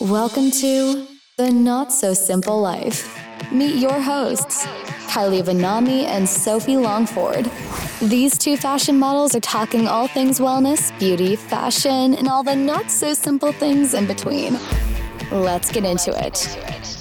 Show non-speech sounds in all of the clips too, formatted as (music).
Welcome to The Not So Simple Life. Meet your hosts, Kylie Vonnahme and Sophie Longford. These two fashion models are talking all things wellness, beauty, fashion, and all the not so simple things in between. Let's get into it.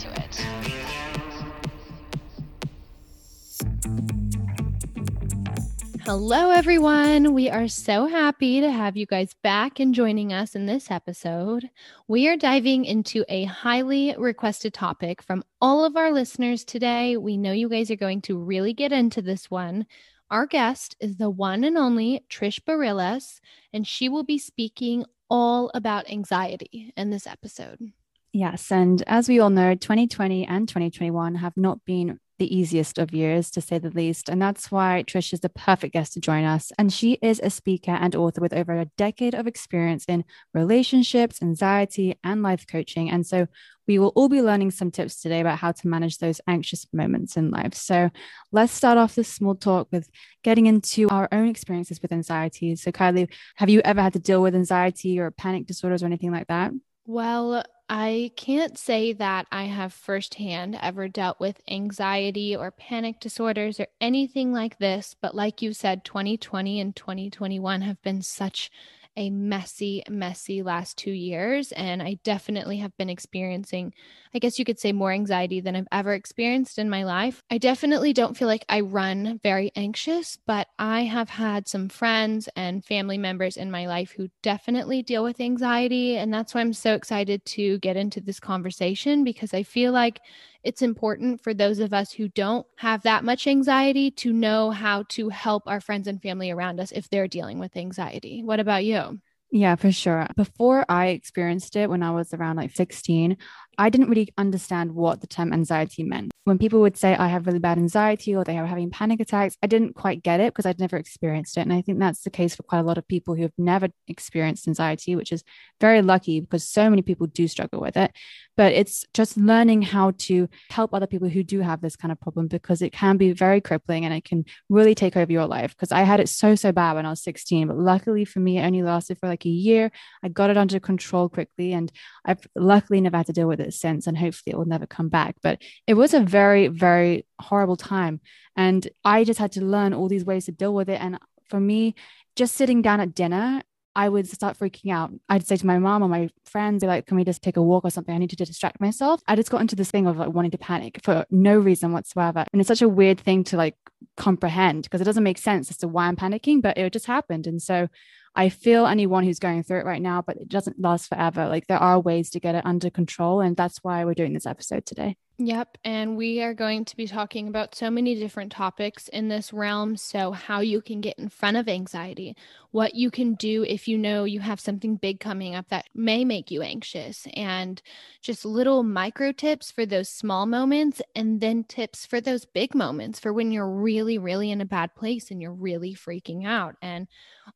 Hello, everyone. We are so happy to have you guys back and joining us in this episode. We are diving into a highly requested topic from all of our listeners today. We know you guys are going to really get into this one. Our guest is the one and only Trish Barillas, and she will be speaking all about anxiety in this episode. Yes. And as we all know, 2020 and 2021 have not been the easiest of years, to say the least. And that's why Trish is the perfect guest to join us. And she is a speaker and author with over a decade of experience in relationships, anxiety, and life coaching. And so we will all be learning some tips today about how to manage those anxious moments in life. So let's start off this small talk with getting into our own experiences with anxiety. So, Kylie, have you ever had to deal with anxiety or panic disorders or anything like that? Well, I can't say that I have firsthand ever dealt with anxiety or panic disorders or anything like this, but like you said, 2020 and 2021 have been such a messy, messy last two years. And I definitely have been experiencing, I guess you could say, more anxiety than I've ever experienced in my life. I definitely don't feel like I run very anxious, but I have had some friends and family members in my life who definitely deal with anxiety. And that's why I'm so excited to get into this conversation because I feel like it's important for those of us who don't have that much anxiety to know how to help our friends and family around us if they're dealing with anxiety. What about you? Yeah, for sure. Before I experienced it when I was around like 16, I didn't really understand what the term anxiety meant. When people would say, I have really bad anxiety or they are having panic attacks, I didn't quite get it because I'd never experienced it. And I think that's the case for quite a lot of people who have never experienced anxiety, which is very lucky because so many people do struggle with it. But it's just learning how to help other people who do have this kind of problem because it can be very crippling and it can really take over your life. Because I had it so, so bad when I was 16. But luckily for me, it only lasted for like a year. I got it under control quickly and I've luckily never had to deal with it sense and hopefully it will never come back but it was a very very horrible time and i just had to learn all these ways to deal with it and for me just sitting down at dinner I would start freaking out. I'd say to my mom or my friends, like, can we just take a walk or something? I need to distract myself. I just got into this thing of like wanting to panic for no reason whatsoever. And it's such a weird thing to like comprehend because it doesn't make sense as to why I'm panicking, but it just happened. And so I feel anyone who's going through it right now, but it doesn't last forever. Like there are ways to get it under control. And that's why we're doing this episode today. Yep. And we are going to be talking about so many different topics in this realm. So, how you can get in front of anxiety, what you can do if you know you have something big coming up that may make you anxious, and just little micro tips for those small moments, and then tips for those big moments for when you're really, really in a bad place and you're really freaking out, and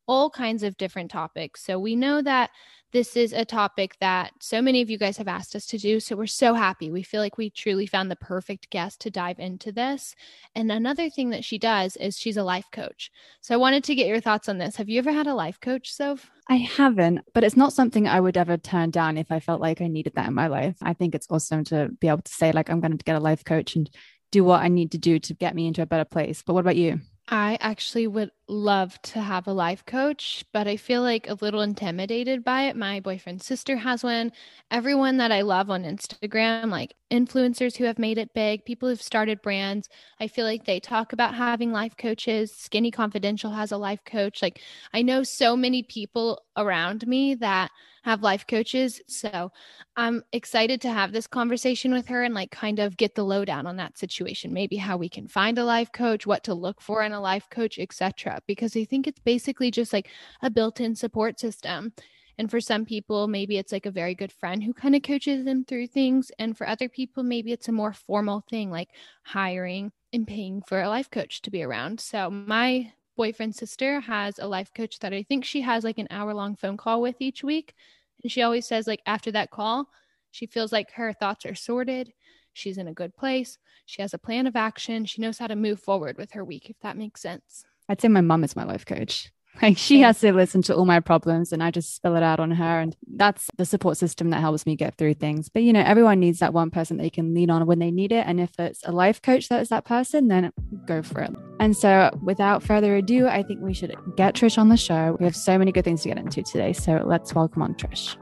all kinds of different topics. So, we know that this is a topic that so many of you guys have asked us to do. So we're so happy. We feel like we truly found the perfect guest to dive into this. And another thing that she does is she's a life coach. So I wanted to get your thoughts on this. Have you ever had a life coach, Soph? I haven't, but it's not something I would ever turn down if I felt like I needed that in my life. I think it's awesome to be able to say, like, I'm going to get a life coach and do what I need to do to get me into a better place. But what about you? I actually would love to have a life coach, but I feel like a little intimidated by it. My boyfriend's sister has one. Everyone that I love on Instagram, like influencers who have made it big, people who've started brands, I feel like they talk about having life coaches. Skinny Confidential has a life coach. Like I know so many people around me that have life coaches. So I'm excited to have this conversation with her and like kind of get the lowdown on that situation. Maybe how we can find a life coach, what to look for in a life coach, etc. Because I think it's basically just like a built-in support system. And for some people, maybe it's like a very good friend who kind of coaches them through things. And for other people, maybe it's a more formal thing like hiring and paying for a life coach to be around. So my boyfriend's sister has a life coach that I think she has like an hour long phone call with each week. And she always says, like, after that call, she feels like her thoughts are sorted. She's in a good place. She has a plan of action. She knows how to move forward with her week, if that makes sense. I'd say my mom is my life coach. (laughs) Like she has to listen to all my problems and I just spill it out on her. And that's the support system that helps me get through things. But you know, everyone needs that one person they can lean on when they need it. And if it's a life coach that is that person, then go for it. And so without further ado, I think we should get Trish on the show. We have so many good things to get into today. So let's welcome on Trish.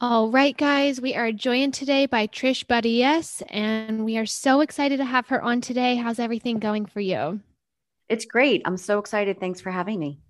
All right, guys, we are joined today by Trish Barillas, and we are so excited to have her on today. How's everything going for you? It's great. I'm so excited. Thanks for having me.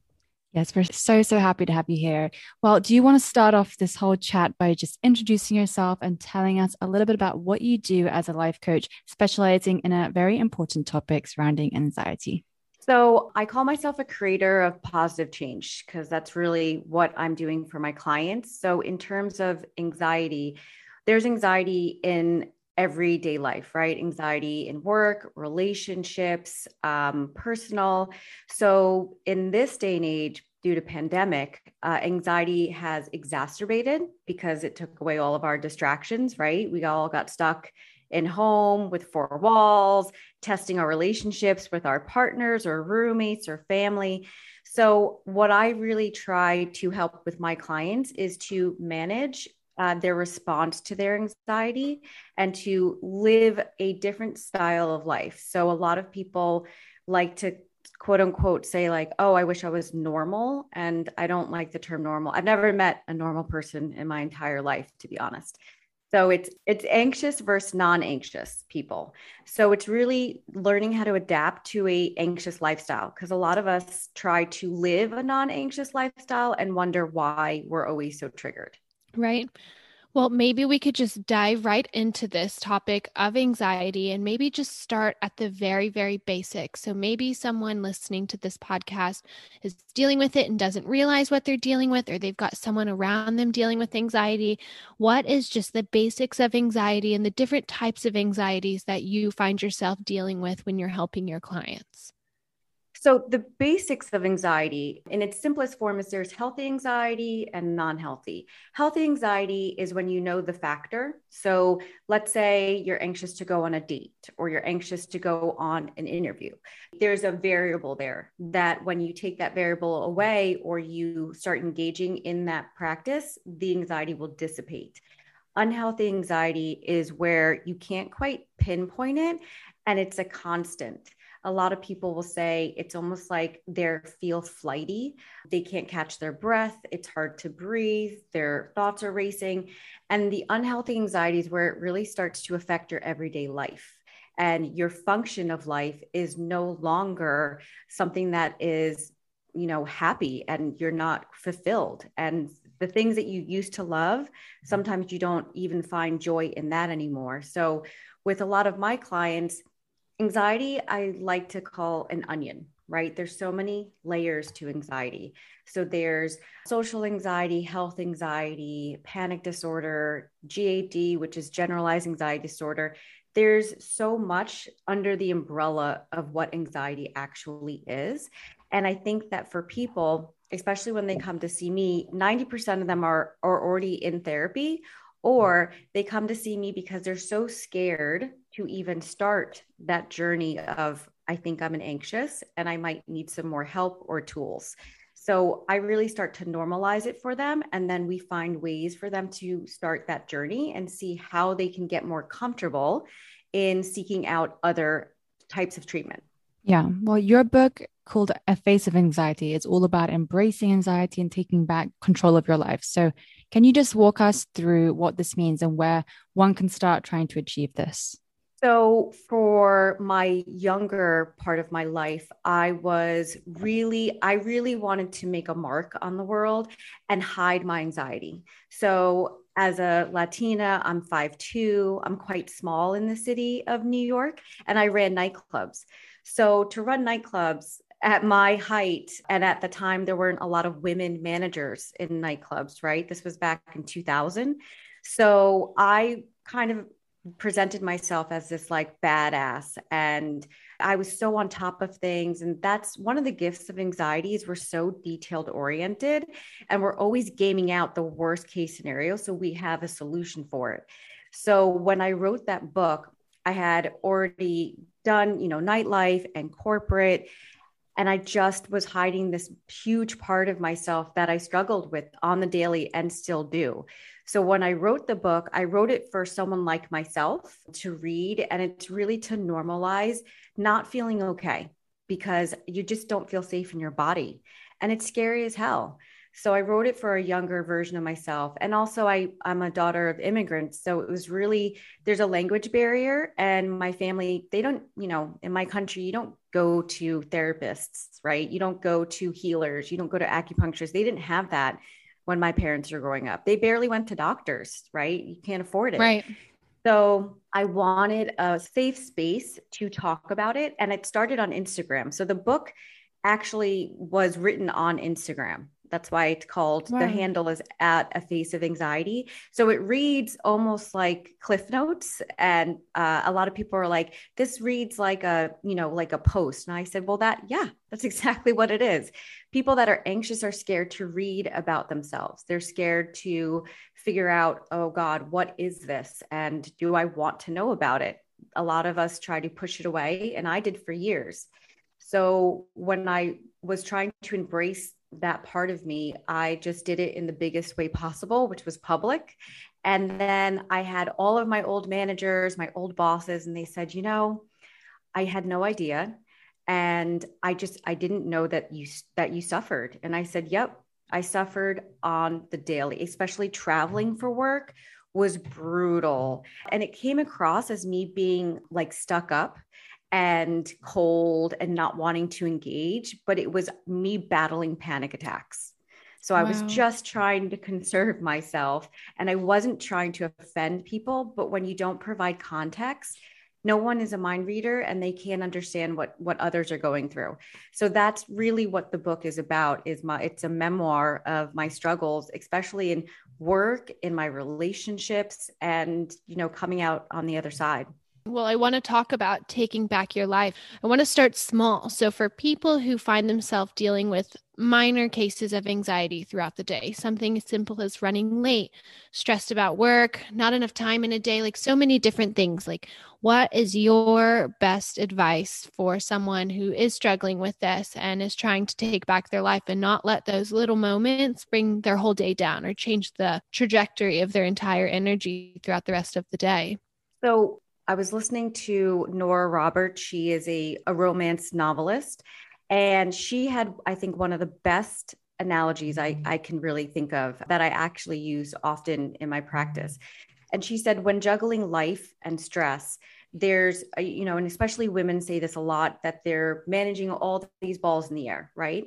Yes, we're so, so happy to have you here. Well, do you want to start off this whole chat by just introducing yourself and telling us a little bit about what you do as a life coach, specializing in a very important topic surrounding anxiety? So, I call myself a creator of positive change because that's really what I'm doing for my clients. So, in terms of anxiety, there's anxiety in everyday life, right? Anxiety in work, relationships, um, personal. So, in this day and age, due to pandemic, uh, anxiety has exacerbated because it took away all of our distractions, right? We all got stuck in home with four walls, testing our relationships with our partners or roommates or family. So, what I really try to help with my clients is to manage uh, their response to their anxiety and to live a different style of life. So, a lot of people like to quote unquote say like oh i wish i was normal and i don't like the term normal i've never met a normal person in my entire life to be honest so it's it's anxious versus non-anxious people. So it's really learning how to adapt to a anxious lifestyle because a lot of us try to live a non-anxious lifestyle and wonder why we're always so triggered. Right. Well, maybe we could just dive right into this topic of anxiety and maybe just start at the very, very basic. So maybe someone listening to this podcast is dealing with it and doesn't realize what they're dealing with, or they've got someone around them dealing with anxiety. What is just the basics of anxiety and the different types of anxieties that you find yourself dealing with when you're helping your clients? So, the basics of anxiety in its simplest form is there's healthy anxiety and non healthy. Healthy anxiety is when you know the factor. So, let's say you're anxious to go on a date or you're anxious to go on an interview. There's a variable there that when you take that variable away or you start engaging in that practice, the anxiety will dissipate. Unhealthy anxiety is where you can't quite pinpoint it and it's a constant a lot of people will say it's almost like they feel flighty. They can't catch their breath. It's hard to breathe. Their thoughts are racing. And the unhealthy anxiety is where it really starts to affect your everyday life. And your function of life is no longer something that is, you know, happy and you're not fulfilled. And the things that you used to love, sometimes you don't even find joy in that anymore. So, with a lot of my clients, anxiety i like to call an onion right? There's so many layers to anxiety. So there's social anxiety health anxiety panic disorder gad which is generalized anxiety disorder. There's so much under the umbrella of what anxiety actually is. And i think that for people especially when they come to see me 90% of them are, are already in therapy or they come to see me because they're so scared to even start that journey of i think i'm an anxious and i might need some more help or tools. So i really start to normalize it for them and then we find ways for them to start that journey and see how they can get more comfortable in seeking out other types of treatment. Yeah. Well your book called a face of anxiety it's all about embracing anxiety and taking back control of your life. So can you just walk us through what this means and where one can start trying to achieve this? So, for my younger part of my life, I was really, I really wanted to make a mark on the world and hide my anxiety. So, as a Latina, I'm 5'2, I'm quite small in the city of New York, and I ran nightclubs. So, to run nightclubs, at my height and at the time there weren't a lot of women managers in nightclubs right this was back in 2000 so i kind of presented myself as this like badass and i was so on top of things and that's one of the gifts of anxieties we're so detailed oriented and we're always gaming out the worst case scenario so we have a solution for it so when i wrote that book i had already done you know nightlife and corporate And I just was hiding this huge part of myself that I struggled with on the daily and still do. So when I wrote the book, I wrote it for someone like myself to read. And it's really to normalize not feeling okay because you just don't feel safe in your body. And it's scary as hell. So I wrote it for a younger version of myself. And also I I'm a daughter of immigrants, so it was really there's a language barrier and my family they don't, you know, in my country you don't go to therapists, right? You don't go to healers, you don't go to acupuncturists. They didn't have that when my parents were growing up. They barely went to doctors, right? You can't afford it. Right. So I wanted a safe space to talk about it and it started on Instagram. So the book actually was written on Instagram. That's why it's called wow. the handle is at a face of anxiety. So it reads almost like Cliff Notes. And uh, a lot of people are like, this reads like a, you know, like a post. And I said, well, that, yeah, that's (laughs) exactly what it is. People that are anxious are scared to read about themselves. They're scared to figure out, oh God, what is this? And do I want to know about it? A lot of us try to push it away. And I did for years. So when I was trying to embrace that part of me, I just did it in the biggest way possible, which was public. And then I had all of my old managers, my old bosses, and they said, you know, I had no idea. And I just, I didn't know that you, that you suffered. And I said, yep, I suffered on the daily, especially traveling for work was brutal. And it came across as me being like stuck up and cold and not wanting to engage, but it was me battling panic attacks. So I was just trying to conserve myself and I wasn't trying to offend people. But when you don't provide context, no one is a mind reader and they can't understand what what others are going through so that's really what the book is about is my it's a memoir of my struggles especially in work in my relationships and you know coming out on the other side well, I want to talk about taking back your life. I want to start small. So, for people who find themselves dealing with minor cases of anxiety throughout the day, something as simple as running late, stressed about work, not enough time in a day, like so many different things. Like, what is your best advice for someone who is struggling with this and is trying to take back their life and not let those little moments bring their whole day down or change the trajectory of their entire energy throughout the rest of the day? So, I was listening to Nora Roberts. She is a, a romance novelist, and she had, I think, one of the best analogies I, mm-hmm. I can really think of that I actually use often in my practice. And she said, when juggling life and stress, there's, a, you know, and especially women say this a lot that they're managing all these balls in the air, right?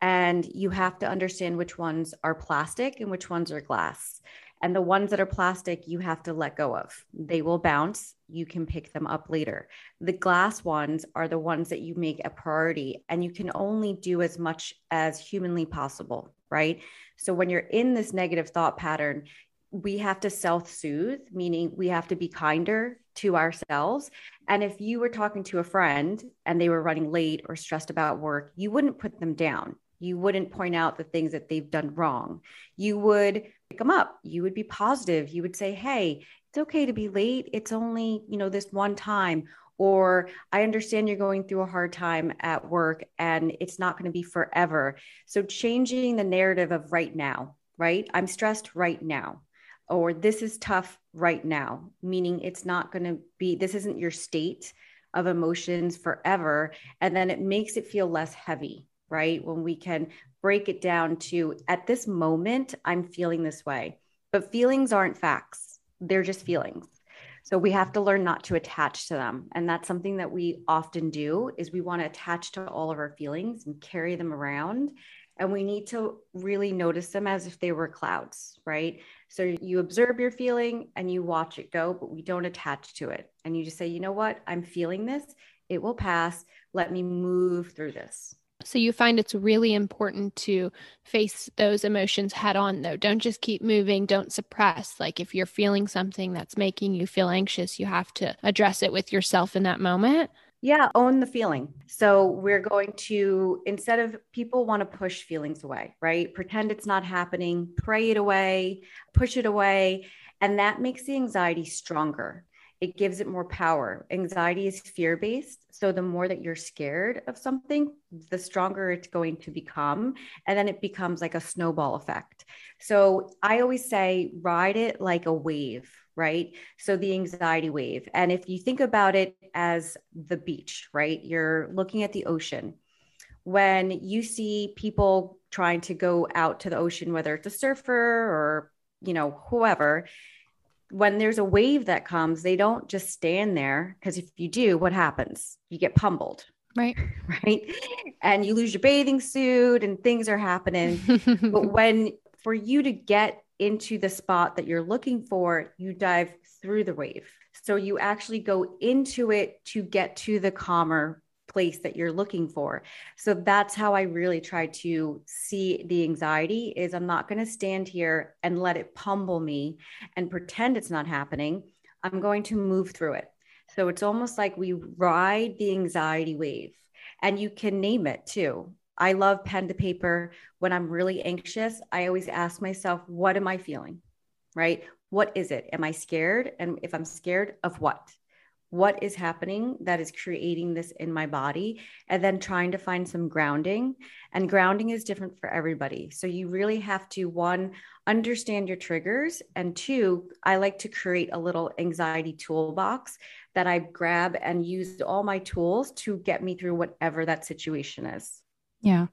And you have to understand which ones are plastic and which ones are glass. And the ones that are plastic, you have to let go of. They will bounce. You can pick them up later. The glass ones are the ones that you make a priority, and you can only do as much as humanly possible, right? So when you're in this negative thought pattern, we have to self soothe, meaning we have to be kinder to ourselves. And if you were talking to a friend and they were running late or stressed about work, you wouldn't put them down. You wouldn't point out the things that they've done wrong. You would pick them up. You would be positive. You would say, Hey, it's okay to be late. It's only, you know, this one time. Or I understand you're going through a hard time at work and it's not going to be forever. So changing the narrative of right now, right? I'm stressed right now. Or this is tough right now, meaning it's not going to be, this isn't your state of emotions forever. And then it makes it feel less heavy right? When we can break it down to at this moment, I'm feeling this way. But feelings aren't facts, they're just feelings. So we have to learn not to attach to them. And that's something that we often do is we want to attach to all of our feelings and carry them around. And we need to really notice them as if they were clouds, right? So you observe your feeling and you watch it go, but we don't attach to it. And you just say, you know what? I'm feeling this. It will pass. Let me move through this. So you find it's really important to face those emotions head on, though. Don't just keep moving, don't suppress. Like if you're feeling something that's making you feel anxious, you have to address it with yourself in that moment. Yeah, own the feeling. So we're going to, instead of people want to push feelings away, right? Pretend it's not happening, pray it away, push it away. And that makes the anxiety stronger it gives it more power. Anxiety is fear based. So the more that you're scared of something, the stronger it's going to become. And then it becomes like a snowball effect. So I always say, ride it like a wave, right? So the anxiety wave. And if you think about it as the beach, right? You're looking at the ocean. When you see people trying to go out to the ocean, whether it's a surfer or, you know, whoever, when there's a wave that comes, they don't just stand there because if you do, what happens? You get pummeled. Right. (laughs) Right. And you lose your bathing suit and things are happening. (laughs) but when for you to get into the spot that you're looking for, you dive through the wave. So you actually go into it to get to the calmer place that you're looking for. So that's how I really try to see the anxiety is I'm not going to stand here and let it pummel me and pretend it's not happening. I'm going to move through it. So it's almost like we ride the anxiety wave and you can name it too. I love pen to paper. When I'm really anxious, I always ask myself, what am I feeling? Right? What is it? Am I scared? And if I'm scared of what? What is happening that is creating this in my body and then trying to find some grounding. And grounding is different for everybody. So you really have to one understand your triggers and two i like to create a little anxiety toolbox that i grab and use all my tools to get me through whatever that situation is yeah,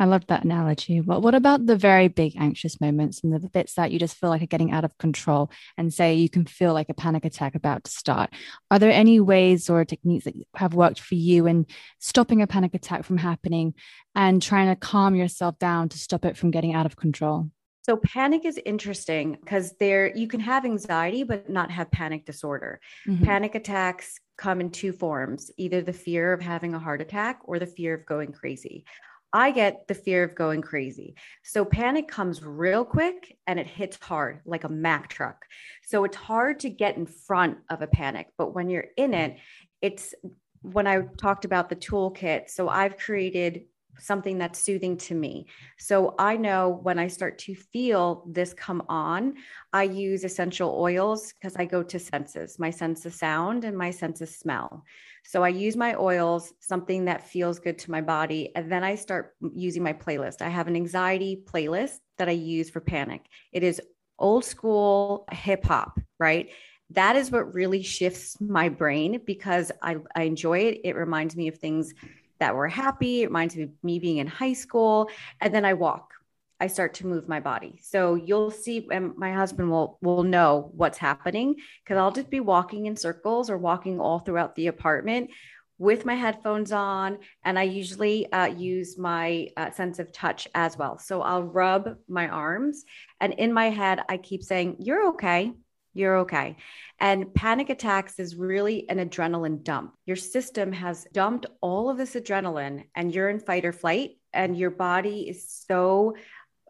I love that analogy. But what about the very big anxious moments and the bits that you just feel like are getting out of control and say you can feel like a panic attack about to start? Are there any ways or techniques that have worked for you in stopping a panic attack from happening and trying to calm yourself down to stop it from getting out of control? So panic is interesting because there you can have anxiety but not have panic disorder. Mm-hmm. Panic attacks come in two forms, either the fear of having a heart attack or the fear of going crazy. I get the fear of going crazy. So panic comes real quick and it hits hard like a Mack truck. So it's hard to get in front of a panic, but when you're in it, it's when I talked about the toolkit. So I've created something that's soothing to me. So I know when I start to feel this come on, I use essential oils because I go to senses, my sense of sound and my sense of smell. So I use my oils, something that feels good to my body, and then I start using my playlist. I have an anxiety playlist that I use for panic. It is old school hip hop, right? That is what really shifts my brain because I, I enjoy it. It reminds me of things that were happy. It reminds me of me being in high school. And then I walk. I start to move my body. So you'll see, and my husband will will know what's happening because I'll just be walking in circles or walking all throughout the apartment with my headphones on, and I usually uh, use my uh, sense of touch as well. So I'll rub my arms, and in my head, I keep saying, "You're okay. You're okay." And panic attacks is really an adrenaline dump. Your system has dumped all of this adrenaline, and you're in fight or flight, and your body is so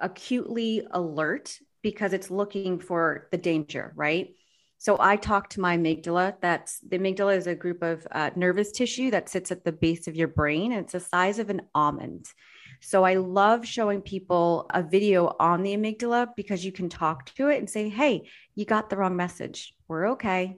acutely alert because it's looking for the danger, right? So I talk to my amygdala. That's the amygdala is a group of uh, nervous tissue that sits at the base of your brain, and it's the size of an almond. So I love showing people a video on the amygdala because you can talk to it and say, "Hey, you got the wrong message. We're okay.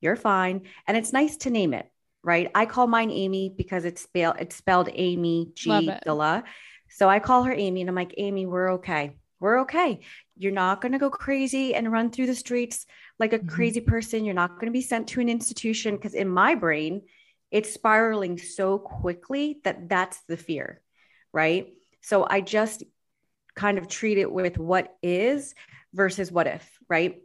You're fine." And it's nice to name it, right? I call mine Amy because it's spelled it's spelled Amy G Dilla. So I call her Amy and I'm like, Amy, we're okay. We're okay. You're not going to go crazy and run through the streets like a mm-hmm. crazy person. You're not going to be sent to an institution because in my brain, it's spiraling so quickly that that's the fear. Right. So I just kind of treat it with what is versus what if. Right.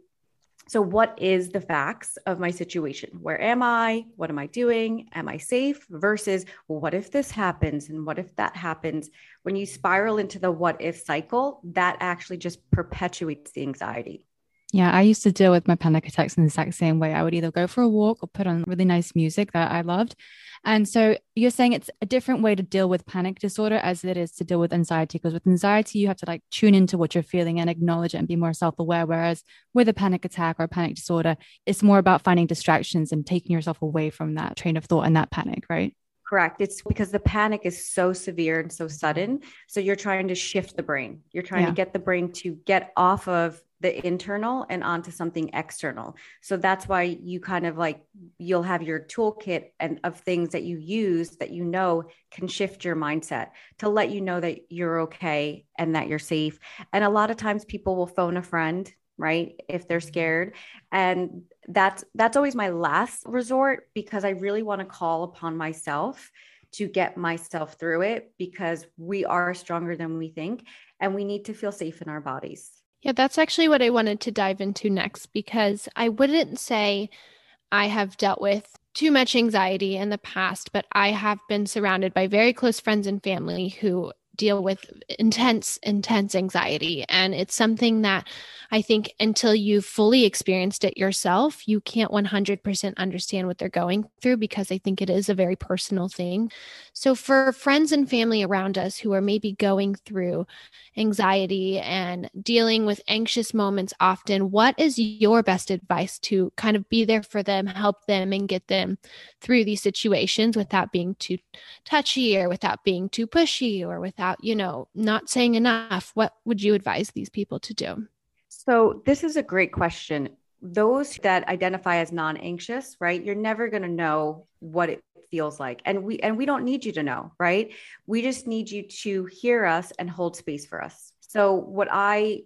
So, what is the facts of my situation? Where am I? What am I doing? Am I safe? Versus, well, what if this happens? And what if that happens? When you spiral into the what if cycle, that actually just perpetuates the anxiety. Yeah, I used to deal with my panic attacks in the exact same way. I would either go for a walk or put on really nice music that I loved. And so you're saying it's a different way to deal with panic disorder as it is to deal with anxiety. Because with anxiety, you have to like tune into what you're feeling and acknowledge it and be more self aware. Whereas with a panic attack or a panic disorder, it's more about finding distractions and taking yourself away from that train of thought and that panic, right? Correct. It's because the panic is so severe and so sudden. So you're trying to shift the brain. You're trying yeah. to get the brain to get off of the internal and onto something external. So that's why you kind of like you'll have your toolkit and of things that you use that you know can shift your mindset to let you know that you're okay and that you're safe. And a lot of times people will phone a friend right if they're scared. And that's that's always my last resort because i really want to call upon myself to get myself through it because we are stronger than we think and we need to feel safe in our bodies. Yeah that's actually what i wanted to dive into next because i wouldn't say i have dealt with too much anxiety in the past but i have been surrounded by very close friends and family who deal with intense, intense anxiety. And it's something that I think until you've fully experienced it yourself, you can't 100% understand what they're going through because I think it is a very personal thing. So, for friends and family around us who are maybe going through anxiety and dealing with anxious moments often, what is your best advice to kind of be there for them, help them, and get them through these situations without being too touchy or without being too pushy or without you know, not saying enough, what would you advise these people to do? So, this is a great question. Those that identify as non-anxious, right? You're never going to know what it feels like. And we and we don't need you to know, right? We just need you to hear us and hold space for us. So, what I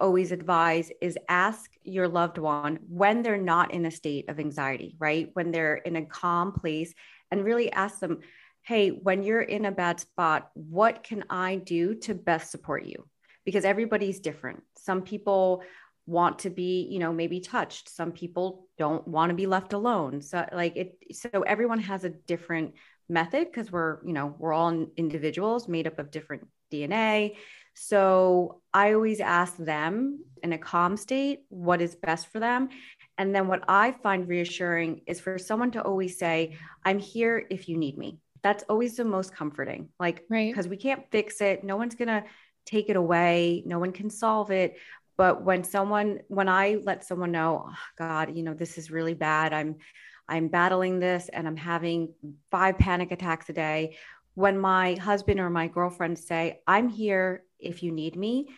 always advise is ask your loved one when they're not in a state of anxiety, right? When they're in a calm place and really ask them, hey, when you're in a bad spot, what can I do to best support you? Because everybody's different. Some people want to be, you know, maybe touched. Some people don't want to be left alone. So like it so everyone has a different method because we're, you know, we're all individuals made up of different DNA. So I always ask them in a calm state what is best for them. And then what I find reassuring is for someone to always say, I'm here if you need me that's always the most comforting. Like, right. Because we can't fix it. No one's going to take it away. No one can solve it. But when someone, when I let someone know, oh, God, you know, this is really bad. I'm, I'm battling this and I'm having five panic attacks a day. When my husband or my girlfriend say, I'm here if you need me,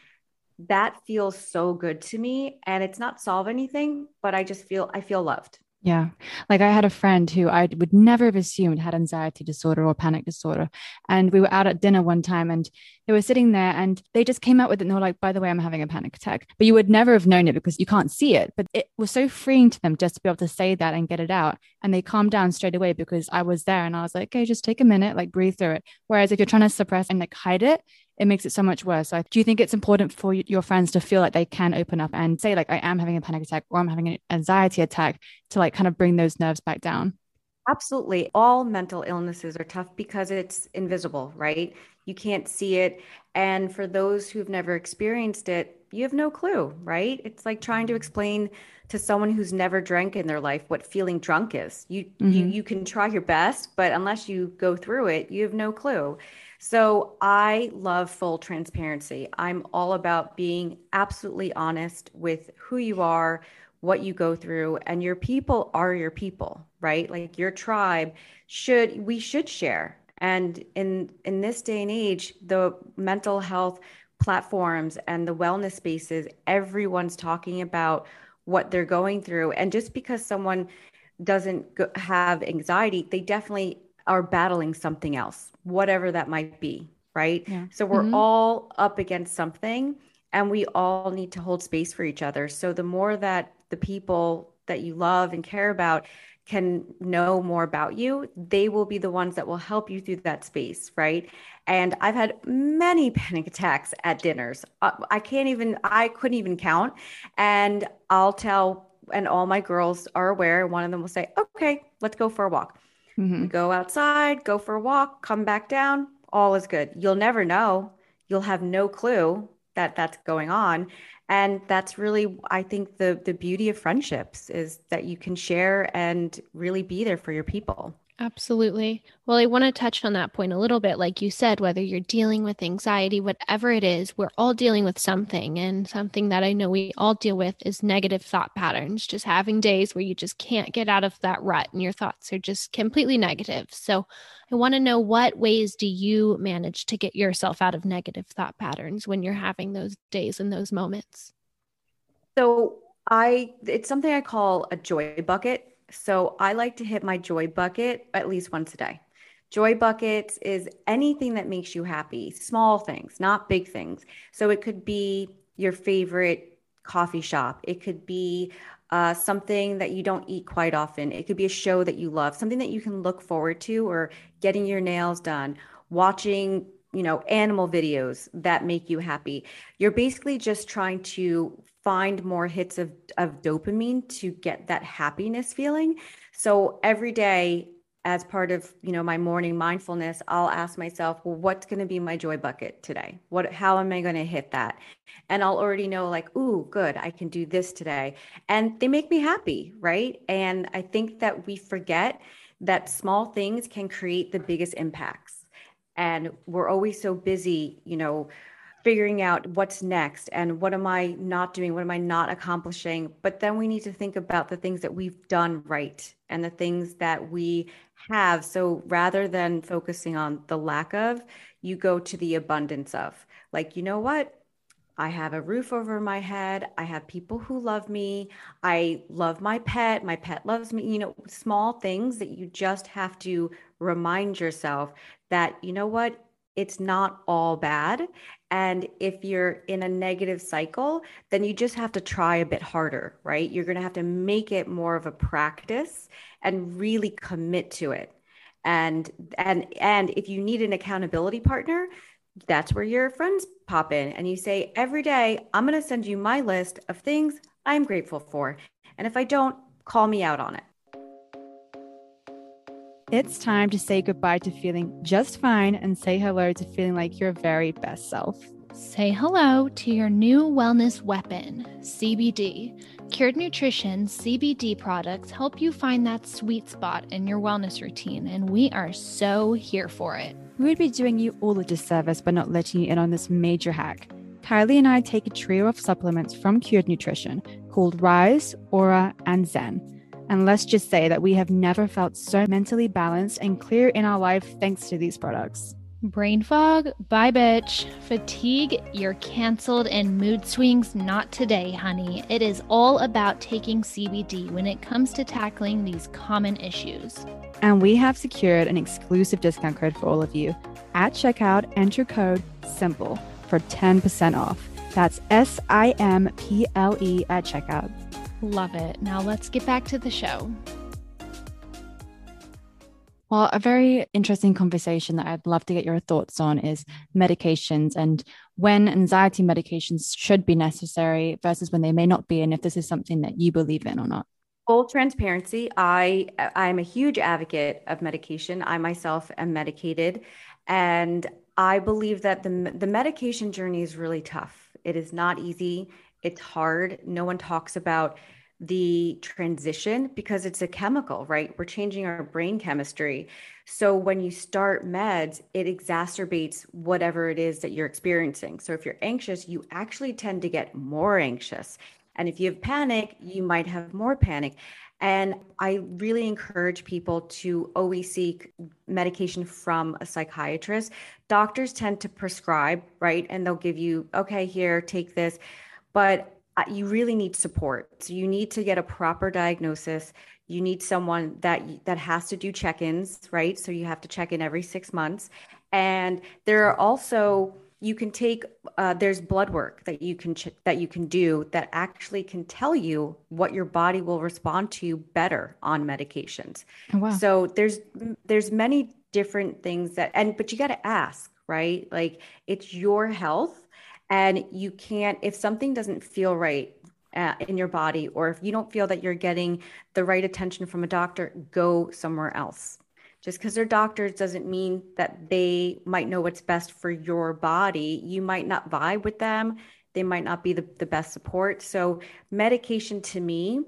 that feels so good to me. And it's not solve anything, but I just feel, I feel loved. Yeah. Like I had a friend who I would never have assumed had anxiety disorder or panic disorder. And we were out at dinner one time and they were sitting there and they just came out with it and they were like, by the way, I'm having a panic attack. But you would never have known it because you can't see it. But it was so freeing to them just to be able to say that and get it out. And they calmed down straight away because I was there and I was like, okay, just take a minute, like breathe through it. Whereas if you're trying to suppress and like hide it, it makes it so much worse. So do you think it's important for your friends to feel like they can open up and say like I am having a panic attack or I'm having an anxiety attack to like kind of bring those nerves back down? Absolutely. All mental illnesses are tough because it's invisible, right? You can't see it. And for those who've never experienced it, you have no clue, right? It's like trying to explain to someone who's never drank in their life what feeling drunk is. You mm-hmm. you you can try your best, but unless you go through it, you have no clue. So I love full transparency. I'm all about being absolutely honest with who you are, what you go through, and your people are your people, right? Like your tribe should we should share. And in in this day and age, the mental health platforms and the wellness spaces, everyone's talking about what they're going through. And just because someone doesn't have anxiety, they definitely are battling something else, whatever that might be. Right. Yeah. So we're mm-hmm. all up against something and we all need to hold space for each other. So the more that the people that you love and care about can know more about you, they will be the ones that will help you through that space, right? And I've had many (laughs) panic attacks at dinners. Uh, I can't even, I couldn't even count. And I'll tell, and all my girls are aware. One of them will say, okay, let's go for a walk. Mm-hmm. Go outside, go for a walk, come back down, all is good. You'll never know. You'll have no clue that that's going on. And that's really, I think, the the beauty of friendships is that you can share and really be there for your people. Absolutely. Well, I want to touch on that point a little bit. Like you said, whether you're dealing with anxiety, whatever it is, we're all dealing with something. And something that I know we all deal with is negative thought patterns, just having days where you just can't get out of that rut and your thoughts are just completely negative. So I want to know what ways do you manage to get yourself out of negative thought patterns when you're having those days and those moments? So I, it's something I call a joy bucket so I like to hit my joy bucket at least once a day. Joy buckets is anything that makes you happy, small things, not big things. So it could be your favorite coffee shop, it could be uh, something that you don't eat quite often, it could be a show that you love, something that you can look forward to, or getting your nails done, watching you know animal videos that make you happy. You're basically just trying to find more hits of, of dopamine to get that happiness feeling. So every day, as part of you know my morning mindfulness i'll ask myself well what's going to be my joy bucket today? What how am i going to hit that? And i'll already know like ooh good i can do this today. And they make me happy right? And i think that we forget that small things can create the biggest impacts and we're always so busy you know figuring out what's next and what am I not doing? What am I not accomplishing? But then we need to think about the things that we've done right and the things that we have. So rather than focusing on the lack of, you go to the abundance of. Like, you know what? I have a roof over my head. I have people who love me. I love my pet. My pet loves me. You know, small things that you just have to remind yourself that, you know what? It's not all bad and if you're in a negative cycle, then you just have to try a bit harder, right? You're going to have to make it more of a practice and really commit to it. And and and if you need an accountability partner, that's where your friends pop in and you say every day, I'm going to send you my list of things I'm grateful for. And if I don't, call me out on it. It's time to say goodbye to feeling just fine and say hello to feeling like your very best self. Say hello to your new wellness weapon, CBD. Cured Nutrition CBD products help you find that sweet spot in your wellness routine, and we are so here for it. We would be doing you all a disservice by not letting you in on this major hack. Kylie and I take a trio of supplements from Cured Nutrition called Rise, Aura, and Zen. And let's just say that we have never felt so mentally balanced and clear in our life thanks to these products. Brain fog? Bye, bitch. Fatigue? You're canceled. And mood swings? Not today, honey. It is all about taking CBD when it comes to tackling these common issues. And we have secured an exclusive discount code for all of you. At checkout, enter code SIMPLE for 10% off. That's S I M P L E at checkout. Love it. Now let's get back to the show. Well, a very interesting conversation that I'd love to get your thoughts on is medications and when anxiety medications should be necessary versus when they may not be, and if this is something that you believe in or not. Full transparency, I I'm a huge advocate of medication. I myself am medicated, and I believe that the the medication journey is really tough. It is not easy. It's hard. No one talks about the transition because it's a chemical, right? We're changing our brain chemistry. So when you start meds, it exacerbates whatever it is that you're experiencing. So if you're anxious, you actually tend to get more anxious. And if you have panic, you might have more panic. And I really encourage people to always seek medication from a psychiatrist. Doctors tend to prescribe, right? And they'll give you, okay, here, take this but you really need support. So you need to get a proper diagnosis. You need someone that that has to do check-ins, right? So you have to check in every six months. And there are also you can take uh, there's blood work that you can ch- that you can do that actually can tell you what your body will respond to better on medications. Oh, wow. So there's there's many different things that and but you got to ask, right? Like it's your health and you can't if something doesn't feel right uh, in your body or if you don't feel that you're getting the right attention from a doctor go somewhere else. Just because they're doctors doesn't mean that they might know what's best for your body. You might not vibe with them. They might not be the, the best support. So medication to me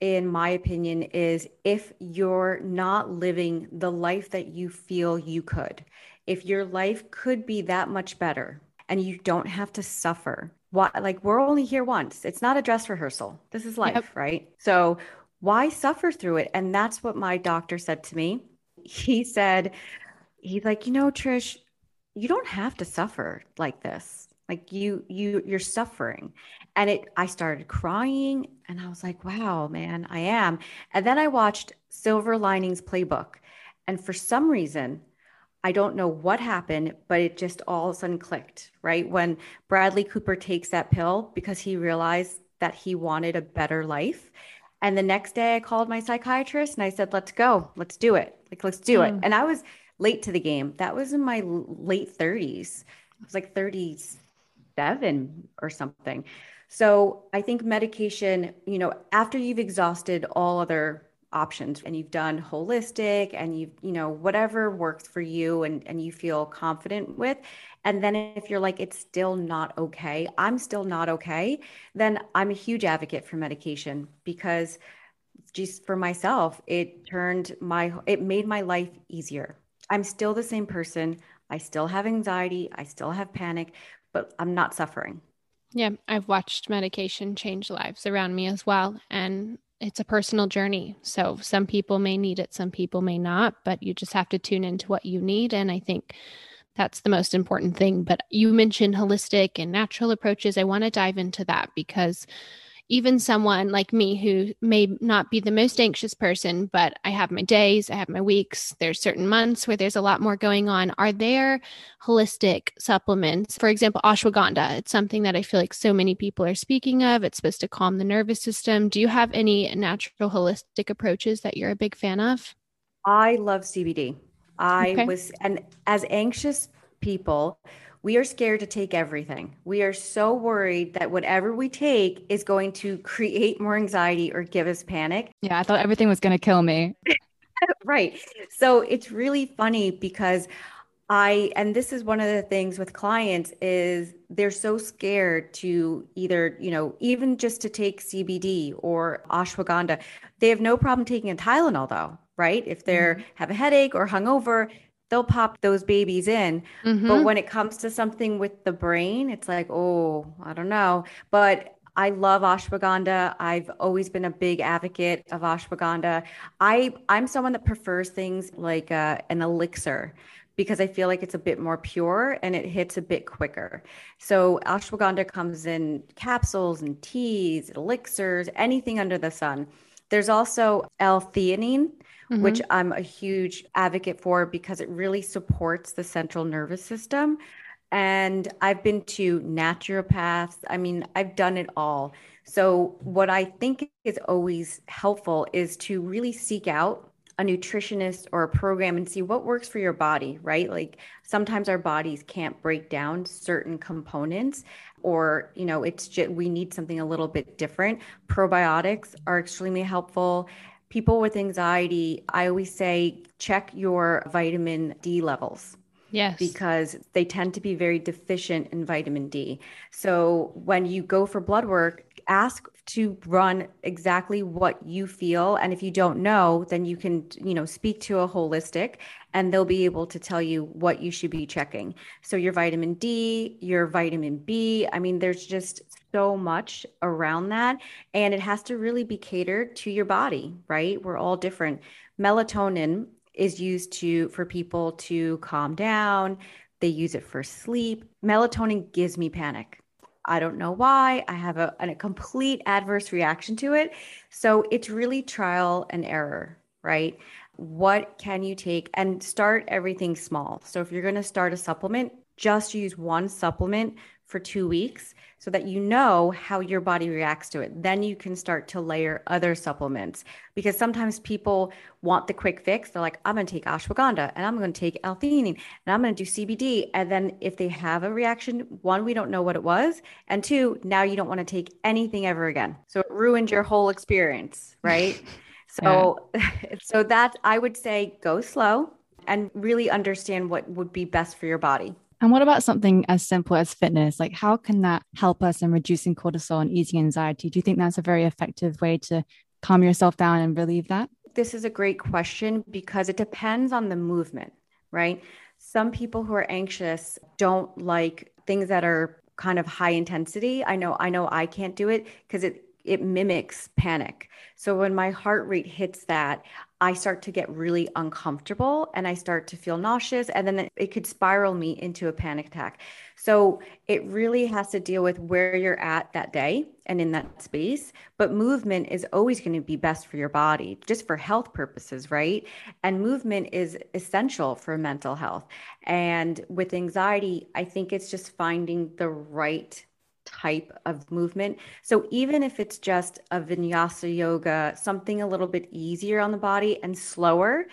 in my opinion, is if you're not living the life that you feel you could, if your life could be that much better and you don't have to suffer. Why, like we're only here once. It's not a dress rehearsal. This is life, yep. right? So why suffer through it? And that's what my doctor said to me. He said, he's like, you know, Trish, you don't have to suffer like this. Like you, you, you're suffering. And it, I started crying and I was like, wow, man, I am. And then I watched Silver Linings Playbook. And for some reason, I don't know what happened, but it just all of a sudden clicked, right? When Bradley Cooper takes that pill because he realized that he wanted a better life. And the next day I called my psychiatrist and I said, let's go, let's do it. Like, let's do mm. it. And I was late to the game. That was in my late 30s. I was like 37 or something. So I think medication, you know, after you've exhausted all other options and you've done holistic and you've you know whatever works for you and and you feel confident with and then if you're like it's still not okay i'm still not okay then i'm a huge advocate for medication because just for myself it turned my it made my life easier. I'm still the same person. I still have anxiety. I still have panic but i'm not suffering. Yeah, I've watched medication change lives around me as well. And it's a personal journey. So some people may need it, some people may not, but you just have to tune into what you need. And I think that's the most important thing. But you mentioned holistic and natural approaches. I want to dive into that because even someone like me who may not be the most anxious person, but I have my days, I have my weeks, there's certain months where there's a lot more going on. Are there holistic supplements? For example, ashwagandha, it's something that I feel like so many people are speaking of. It's supposed to calm the nervous system. Do you have any natural holistic approaches that you're a big fan of? I love CBD. I okay. was, and as anxious people, we are scared to take everything. We are so worried that whatever we take is going to create more anxiety or give us panic. Yeah, I thought everything was going to kill me. (laughs) right. So it's really funny because I and this is one of the things with clients is they're so scared to either, you know, even just to take CBD or ashwagandha. They have no problem taking a Tylenol though, right? If they're mm-hmm. have a headache or hungover, they'll pop those babies in. Mm-hmm. But when it comes to something with the brain, it's like, oh, I don't know. But I love ashwagandha. I've always been a big advocate of ashwagandha. I I'm someone that prefers things like uh, an elixir because I feel like it's a bit more pure and it hits a bit quicker. So ashwagandha comes in capsules and teas, elixirs, anything under the sun. There's also L-theanine, mm-hmm. which I'm a huge advocate for because it really supports the central nervous system. And I've been to naturopaths. I mean, I've done it all. So, what I think is always helpful is to really seek out a nutritionist or a program and see what works for your body, right? Like sometimes our bodies can't break down certain components or, you know, it's just we need something a little bit different. Probiotics are extremely helpful people with anxiety, I always say check your vitamin D levels. Yes. Because they tend to be very deficient in vitamin D. So when you go for blood work, ask to run exactly what you feel and if you don't know, then you can, you know, speak to a holistic and they'll be able to tell you what you should be checking. So your vitamin D, your vitamin B, I mean there's just so much around that and it has to really be catered to your body right we're all different melatonin is used to for people to calm down they use it for sleep melatonin gives me panic I don't know why. I have a, a complete adverse reaction to it. So it's really trial and error, right? What can you take and start everything small? So if you're going to start a supplement, just use one supplement for two weeks so that you know how your body reacts to it. Then you can start to layer other supplements because sometimes people want the quick fix. They're like, I'm going to take ashwagandha and I'm going to take L-theanine and I'm going to do CBD. And then if they have a reaction, one, we don't know what it was. And two, now you don't want to take anything ever again. So it ruined your whole experience, right? (laughs) so, yeah. (laughs) so that I would say go slow and really understand what would be best for your body. And what about something as simple as fitness? Like, how can that help us in reducing cortisol and easing anxiety? Do you think that's a very effective way to calm yourself down and relieve that? This is a great question because it depends on the movement, right? Some people who are anxious don't like things that are kind of high intensity. I know I know I can't do it because it it mimics panic. So when my heart rate hits that, I start to get really uncomfortable and I start to feel nauseous, and then it could spiral me into a panic attack. So it really has to deal with where you're at that day and in that space. But movement is always going to be best for your body, just for health purposes, right? And movement is essential for mental health. And with anxiety, I think it's just finding the right type of movement. So even if it's just a vinyasa yoga, something a little bit easier on the body and slower.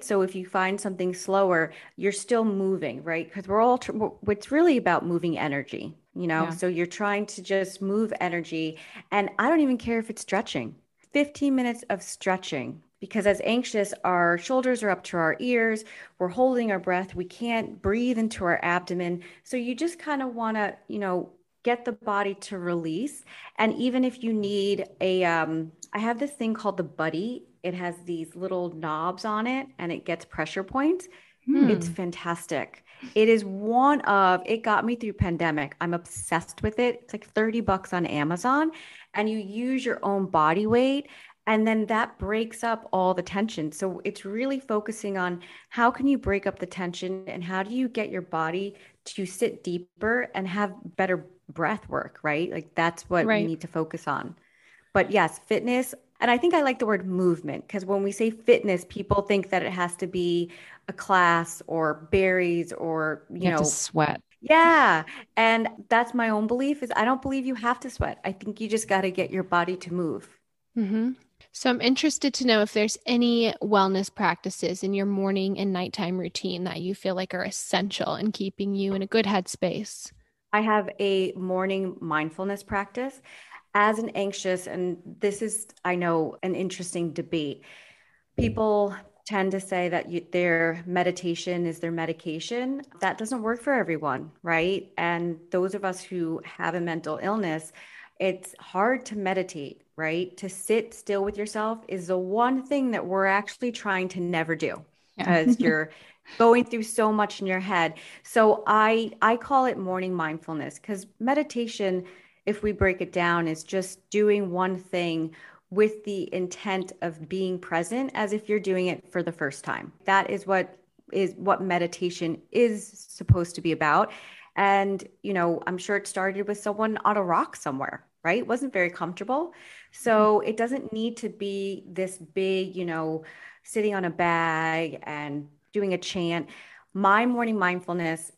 So if you find something slower, you're still moving, right? Because we're all, tr- it's really about moving energy, you know? Yeah. So you're trying to just move energy. And I don't even care if it's stretching, 15 minutes of stretching because as anxious our shoulders are up to our ears we're holding our breath we can't breathe into our abdomen so you just kind of want to you know get the body to release. And even if you need a, um, I have this thing called the Buddy. It has these little knobs on it and it gets pressure points. Hmm. It's fantastic. It is one of, it got me through pandemic. I'm obsessed with it. It's like 30 bucks on Amazon and you use your own body weight and then that breaks up all the tension so it's really focusing on how can you break up the tension and how do you get your body to sit deeper and have better breath work, right? Like that's what right. we need to focus on. But yes, fitness. And I think I like the word movement because when we say fitness, people think that it has to be a class or berries or, you, you know, sweat. Yeah. And that's my own belief is I don't believe you have to sweat. I think you just got to get your body to move. Mm-hmm. So I'm interested to know if there's any wellness practices in your morning and nighttime routine that you feel like are essential in keeping you in a good headspace. I have a morning mindfulness practice as an anxious, and this is, I know, an interesting debate. People tend to say that you, their meditation is their medication. That doesn't work for everyone, right? And those of us who have a mental illness, it's hard to meditate, right? To sit still with yourself is the one thing that we're actually trying to never do because yeah. (laughs) you're going through so much in your head. So I I call it morning mindfulness cuz meditation if we break it down is just doing one thing with the intent of being present as if you're doing it for the first time. That is what is what meditation is supposed to be about. And, you know, I'm sure it started with someone on a rock somewhere, right? It wasn't very comfortable. So it doesn't need to be this big, you know, sitting on a bag and doing a chant. My morning mindfulness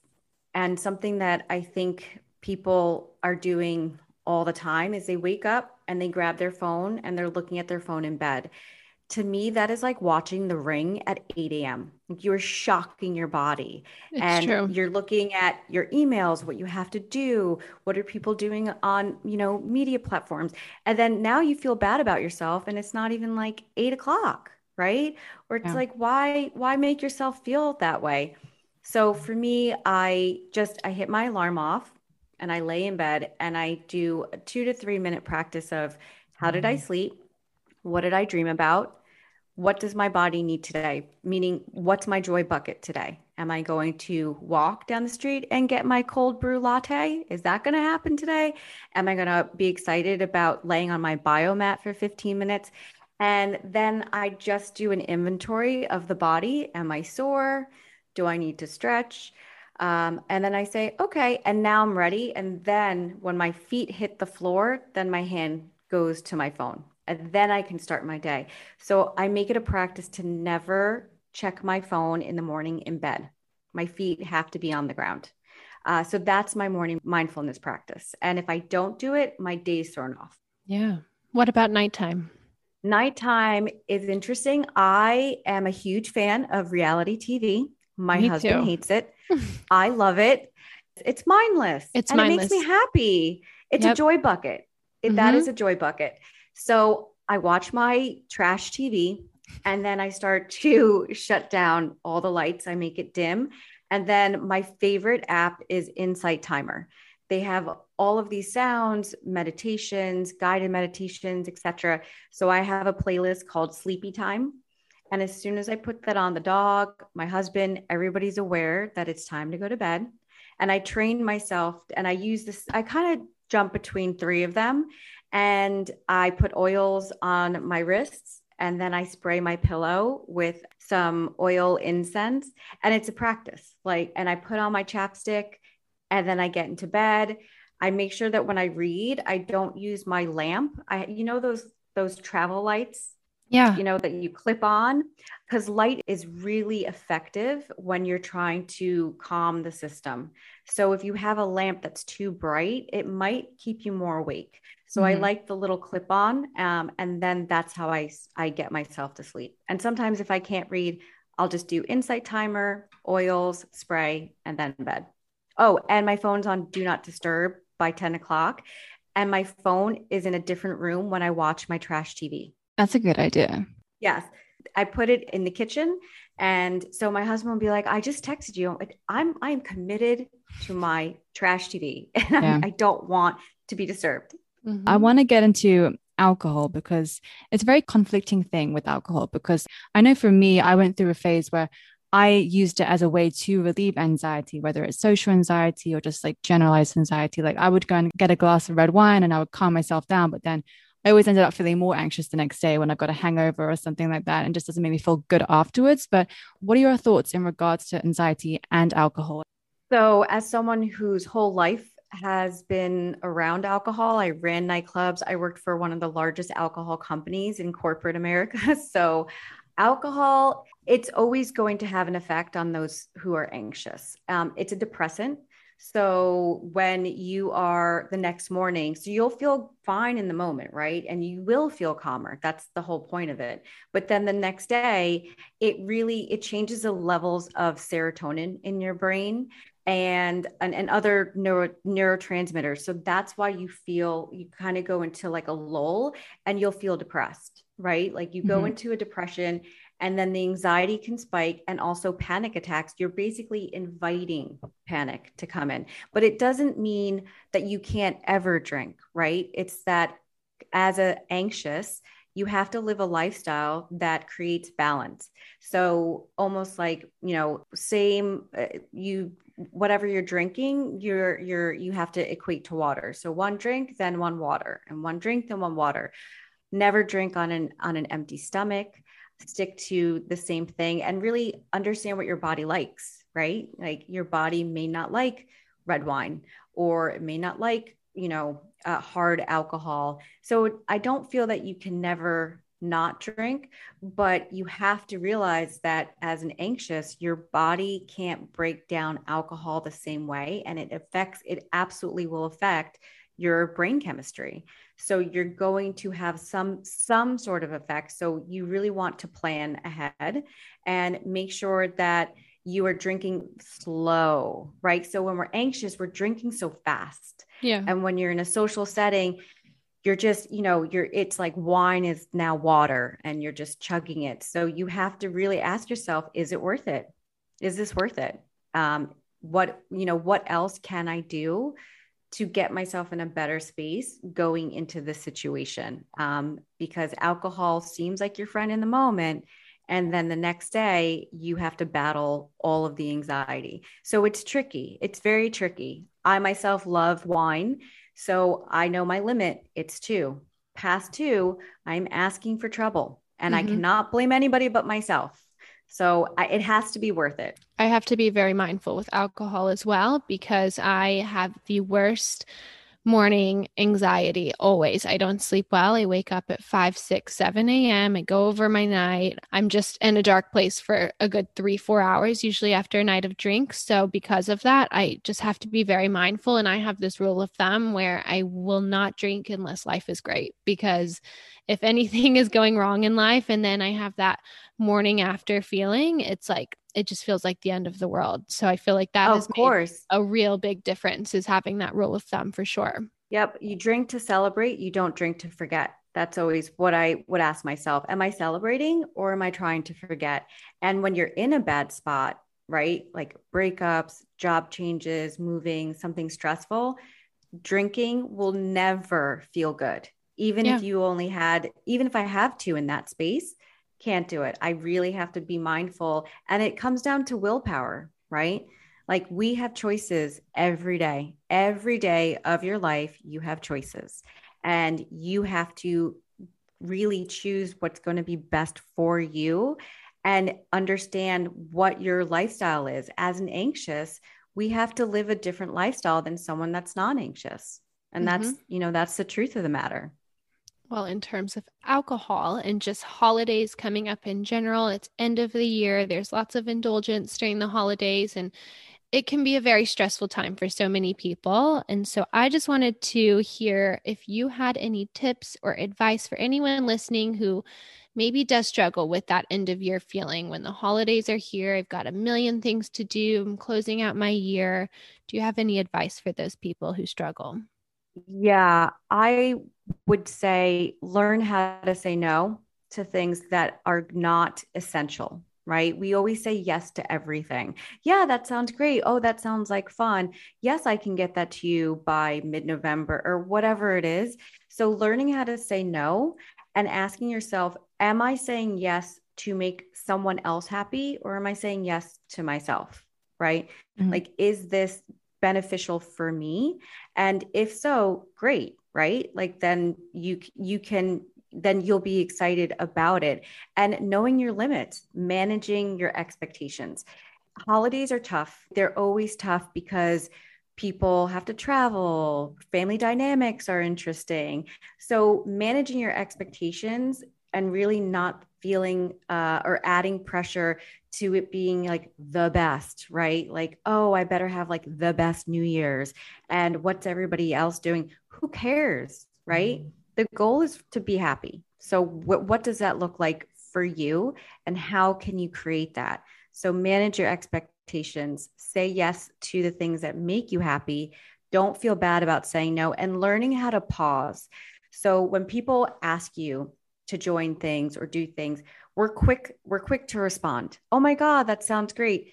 and something that I think people are doing all the time is they wake up and they grab their phone and they're looking at their phone in bed. To me, that is like watching the ring at 8 a.m. You're shocking your body. It's and true. you're looking at your emails, what you have to do, what are people doing on, you know, media platforms. And then now you feel bad about yourself and it's not even like eight o'clock right or it's yeah. like why why make yourself feel that way so for me i just i hit my alarm off and i lay in bed and i do a two to three minute practice of how did i mm-hmm. sleep what did i dream about what does my body need today meaning what's my joy bucket today am i going to walk down the street and get my cold brew latte is that going to happen today am i going to be excited about laying on my biomat for 15 minutes and then I just do an inventory of the body. Am I sore? Do I need to stretch? Um, and then I say, okay, and now I'm ready. And then when my feet hit the floor, then my hand goes to my phone. And then I can start my day. So I make it a practice to never check my phone in the morning in bed. My feet have to be on the ground. Uh, so that's my morning mindfulness practice. And if I don't do it, my day's thrown off. Yeah. What about nighttime? Nighttime is interesting. I am a huge fan of reality TV. My me husband too. hates it. (laughs) I love it. It's mindless. It's and mindless. it makes me happy. It's yep. a joy bucket. It, mm-hmm. that is a joy bucket. So I watch my trash TV and then I start (laughs) to shut down all the lights. I make it dim. And then my favorite app is Insight Timer they have all of these sounds, meditations, guided meditations, etc. So I have a playlist called Sleepy Time. And as soon as I put that on the dog, my husband, everybody's aware that it's time to go to bed. And I train myself and I use this, I kind of jump between three of them. And I put oils on my wrists and then I spray my pillow with some oil incense. And it's a practice. Like, and I put on my chapstick and then I get into bed. I make sure that when I read, I don't use my lamp. I, you know, those those travel lights yeah you know that you clip on because light is really effective when you're trying to calm the system so if you have a lamp that's too bright it might keep you more awake so mm-hmm. i like the little clip on um, and then that's how i i get myself to sleep and sometimes if i can't read i'll just do insight timer oils spray and then bed oh and my phone's on do not disturb by 10 o'clock and my phone is in a different room when i watch my trash tv that's a good idea. Yes. I put it in the kitchen. And so my husband would be like, I just texted you. I'm I'm committed to my trash TV (laughs) and yeah. I don't want to be disturbed. Mm-hmm. I want to get into alcohol because it's a very conflicting thing with alcohol because I know for me, I went through a phase where I used it as a way to relieve anxiety, whether it's social anxiety or just like generalized anxiety. Like I would go and get a glass of red wine and I would calm myself down, but then I always ended up feeling more anxious the next day when I've got a hangover or something like that and just doesn't make me feel good afterwards. But what are your thoughts in regards to anxiety and alcohol? So, as someone whose whole life has been around alcohol, I ran nightclubs, I worked for one of the largest alcohol companies in corporate America. (laughs) So, alcohol it's always going to have an effect on those who are anxious um, it's a depressant so when you are the next morning, so you'll feel fine in the moment, right? And you will feel calmer. That's the whole point of it. But then the next day, it really it changes the levels of serotonin in your brain and and, and other neuro, neurotransmitters. So that's why you feel you kind of go into like a lull and you'll feel depressed, right? Like you go mm-hmm. into a depression and then the anxiety can spike and also panic attacks you're basically inviting panic to come in but it doesn't mean that you can't ever drink right it's that as a anxious you have to live a lifestyle that creates balance. So almost like you know same uh, you whatever you're drinking you're you're you have to equate to water. So one drink then one water and one drink then one water. Never drink on an on an empty stomach. Stick to the same thing and really understand what your body likes, right? Like your body may not like red wine or it may not like, you know, uh, hard alcohol. So I don't feel that you can never not drink, but you have to realize that as an anxious, your body can't break down alcohol the same way and it affects, it absolutely will affect your brain chemistry. So you're going to have some some sort of effect. So you really want to plan ahead and make sure that you are drinking slow right? So when we're anxious we're drinking so fast yeah. And when you're in a social setting you're just you know you're it's like wine is now water and you're just chugging it. So you have to really ask yourself is it worth it? Is this worth it? Um what you know what else can i do to get myself in a better space going into this situation? Um, because alcohol seems like your friend in the moment and then the next day you have to battle all of the anxiety. So it's tricky. It's very tricky. I myself love wine so i know my limit. It's two. Past two i'm asking for trouble and mm-hmm. i cannot blame anybody but myself. So I, it has to be worth it. I have to be very mindful with alcohol as well because I have the worst morning anxiety always. I don't sleep well. I wake up at 5, 6, 7 a.m. I go over my night. I'm just in a dark place for a good three, four hours, usually after a night of drinks. So, because of that, I just have to be very mindful. And I have this rule of thumb where I will not drink unless life is great because if anything (laughs) is going wrong in life and then I have that morning after feeling, it's like it just feels like the end of the world. So I feel like that of course a real big difference is having that rule of thumb for sure. Yep, you drink to celebrate, you don't drink to forget. That's always what I would ask myself. Am I celebrating or am I trying to forget? And when you're in a bad spot, right? Like breakups, job changes, moving, something stressful, drinking will never feel good. Even yeah. if you only had, even if I have two in that space, can't do it. I really have to be mindful. And it comes down to willpower, right? Like we have choices every day. Every day of your life, you have choices. And you have to really choose what's going to be best for you and understand what your lifestyle is. As an anxious, we have to live a different lifestyle than someone that's non anxious. And mm-hmm. that's, you know, that's the truth of the matter. Well, in terms of alcohol and just holidays coming up in general, it's end of the year. There's lots of indulgence during the holidays, and it can be a very stressful time for so many people. And so I just wanted to hear if you had any tips or advice for anyone listening who maybe does struggle with that end of year feeling when the holidays are here. I've got a million things to do. I'm closing out my year. Do you have any advice for those people who struggle? Yeah, I would say learn how to say no to things that are not essential, right? We always say yes to everything. Yeah, that sounds great. Oh, that sounds like fun. Yes, I can get that to you by mid November or whatever it is. So, learning how to say no and asking yourself, am I saying yes to make someone else happy or am I saying yes to myself? Right? Mm-hmm. Like, is this beneficial for me? And if so, great right? Like then you you can then you'll be excited about it. And knowing your limits managing your expectations. Holidays are tough. They're always tough because people have to travel family dynamics are interesting. So managing your expectations and really not feeling uh, or adding pressure to it being like the best, right? Like, oh, I better have like the best New Year's. And what's everybody else doing? Who cares, right? Mm-hmm. The goal is to be happy. So, what, what does that look like for you? And how can you create that? So, manage your expectations, say yes to the things that make you happy. Don't feel bad about saying no and learning how to pause. So, when people ask you, to join things or do things we're quick we're quick to respond. Oh my god that sounds great.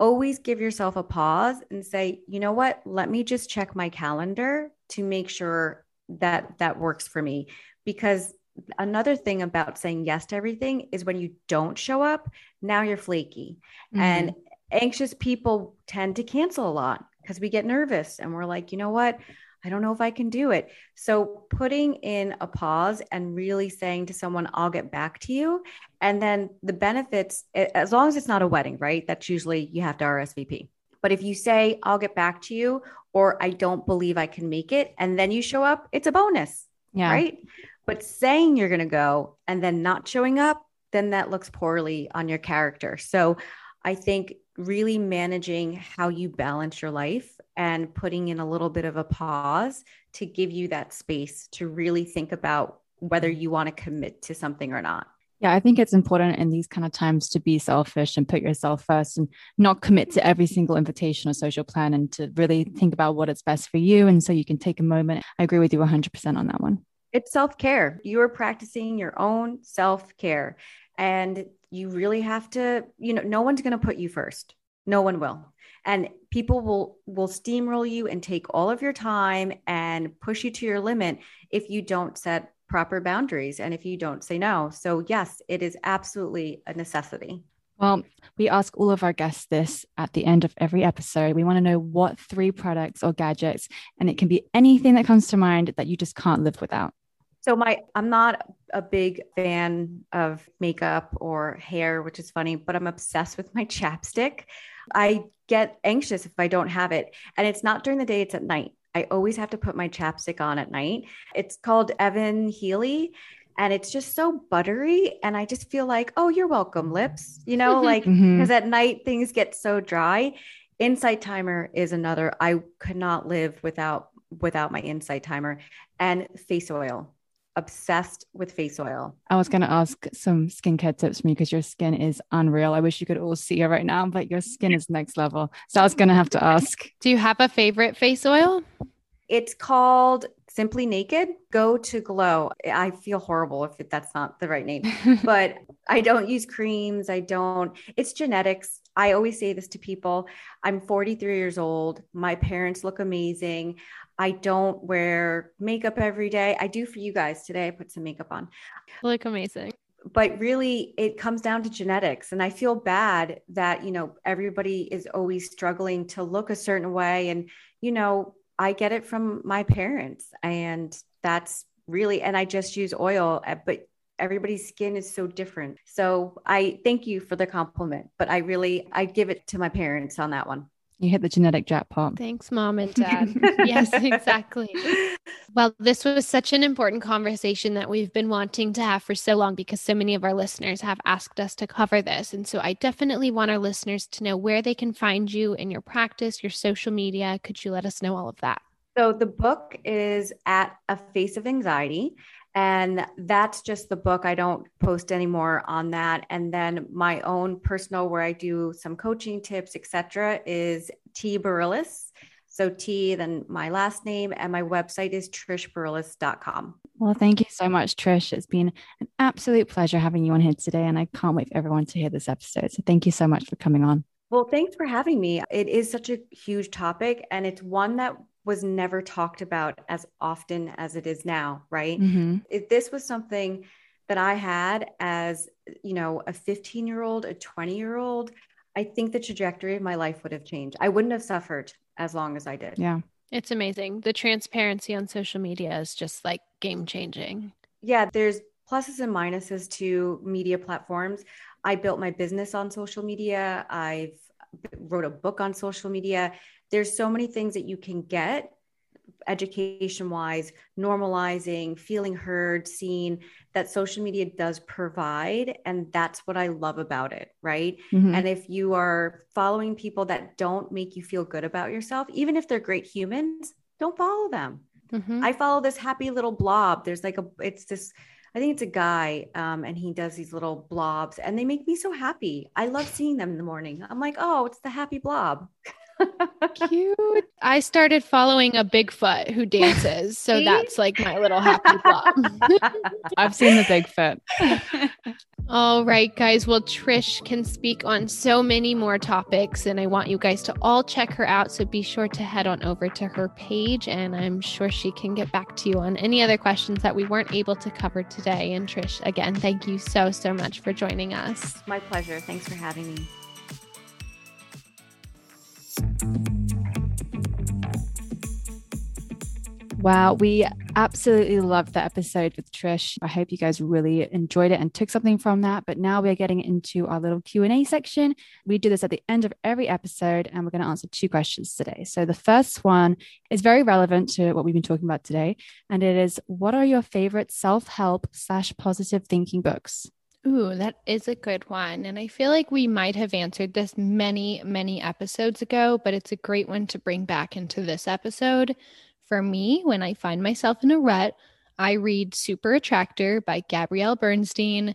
Always give yourself a pause and say you know what? Let me just check my calendar to make sure that that works for me. Because another thing about saying yes to everything is when you don't show up now you're flaky. Mm-hmm. and anxious people tend to cancel a lot because we get nervous and we're like you know what I don't know if I can do it. So putting in a pause and really saying to someone, I'll get back to you. And then the benefits, as long as it's not a wedding, right? That's usually you have to RSVP. But if you say, I'll get back to you, or I don't believe I can make it, and then you show up, it's a bonus. Yeah. Right. But saying you're going to go and then not showing up, then that looks poorly on your character. So I think really managing how you balance your life and putting in a little bit of a pause to give you that space to really think about whether you want to commit to something or not. Yeah, I think it's important in these kind of times to be selfish and put yourself first and not commit to every single invitation or social plan and to really think about what is best for you. And so you can take a moment. I agree with you 100% on that one. It's self care. You are practicing your own self care. And you really have to, you know, no one's going to put you first. No one will. And people will will steamroll you and take all of your time and push you to your limit if you don't set proper boundaries and if you don't say no. So yes, it is absolutely a necessity. Well, we ask all of our guests this at the end of every episode. We want to know what three products or gadgets, and it can be anything that comes to mind that you just can't live without. So my I'm not a big fan of makeup or hair, which is funny, but I'm obsessed with my (laughs) chapstick. I get anxious if I don't have it. And it's not during the day, it's at night. I always have to put my chapstick on at night. It's called Evan Healy and it's just so buttery and I just feel like, "Oh, you're welcome, lips." You know, (laughs) like mm-hmm. cuz at night things get so dry. Insight timer is another. I could not live without without my insight timer and face oil obsessed with face oil. I was going to ask some skincare tips from you because your skin is unreal. I wish you could all see her right now, but your skin is next level. So I was going to have to ask. Do you have a favorite face oil? It's called Simply Naked. Go to Glow. I feel horrible if that's not the right name, (laughs) but I don't use creams. I don't, it's genetics. I always say this to people. I'm 43 years old. My parents look amazing. I don't wear makeup every day. I do for you guys today. I put some makeup on. Look amazing. But really, it comes down to genetics. And I feel bad that, you know, everybody is always struggling to look a certain way. And, you know, I get it from my parents. And that's really, and I just use oil, uh, but everybody's skin is so different. So I thank you for the compliment, but I really, I give it to my parents on that one. You hit the genetic jackpot. Thanks, mom and dad. (laughs) yes, exactly. (laughs) Well, this was such an important conversation that we've been wanting to have for so long because so many of our listeners have asked us to cover this. And so I definitely want our listeners to know where they can find you in your practice, your social media. Could you let us know all of that? So the book is at A Face of Anxiety. And that's just the book. I don't post anymore on that. And then my own personal, where I do some coaching tips, etc., is T Barillas. So T, then my last name, and my website is trishbarillas.com. Well, thank you so much, Trish. It's been an absolute pleasure having you on here today, and I can't wait for everyone to hear this episode. So thank you so much for coming on. Well, thanks for having me. It is such a huge topic, and it's one that was never talked about as often as it is now, right? Mm-hmm. If this was something that I had as, you know, a 15 year old, a 20 year old, I think the trajectory of my life would have changed. I wouldn't have suffered as long as I did. Yeah. It's amazing. The transparency on social media is just like game changing. Yeah, there's pluses and minuses to media platforms. I built my business on social media. I've wrote a book on social media there's so many things that you can get education wise normalizing feeling heard seen that social media does provide and that's what i love about it right mm-hmm. and if you are following people that don't make you feel good about yourself even if they're great humans don't follow them mm-hmm. i follow this happy little blob there's like a it's this I think it's a guy, um, and he does these little blobs, and they make me so happy. I love seeing them in the morning. I'm like, oh, it's the happy blob. (laughs) Cute. I started following a Bigfoot who dances. So (laughs) that's like my little happy block. (laughs) I've seen the Bigfoot. (laughs) all right, guys. Well, Trish can speak on so many more topics, and I want you guys to all check her out. So be sure to head on over to her page, and I'm sure she can get back to you on any other questions that we weren't able to cover today. And Trish, again, thank you so, so much for joining us. My pleasure. Thanks for having me. Wow, we absolutely loved the episode with Trish. I hope you guys really enjoyed it and took something from that. But now we're getting into our little Q&A section. We do this at the end of every episode and we're going to answer two questions today. So the first one is very relevant to what we've been talking about today and it is what are your favorite self-help slash positive thinking books? Ooh, that is a good one. And I feel like we might have answered this many, many episodes ago, but it's a great one to bring back into this episode. For me, when I find myself in a rut, I read Super Attractor by Gabrielle Bernstein.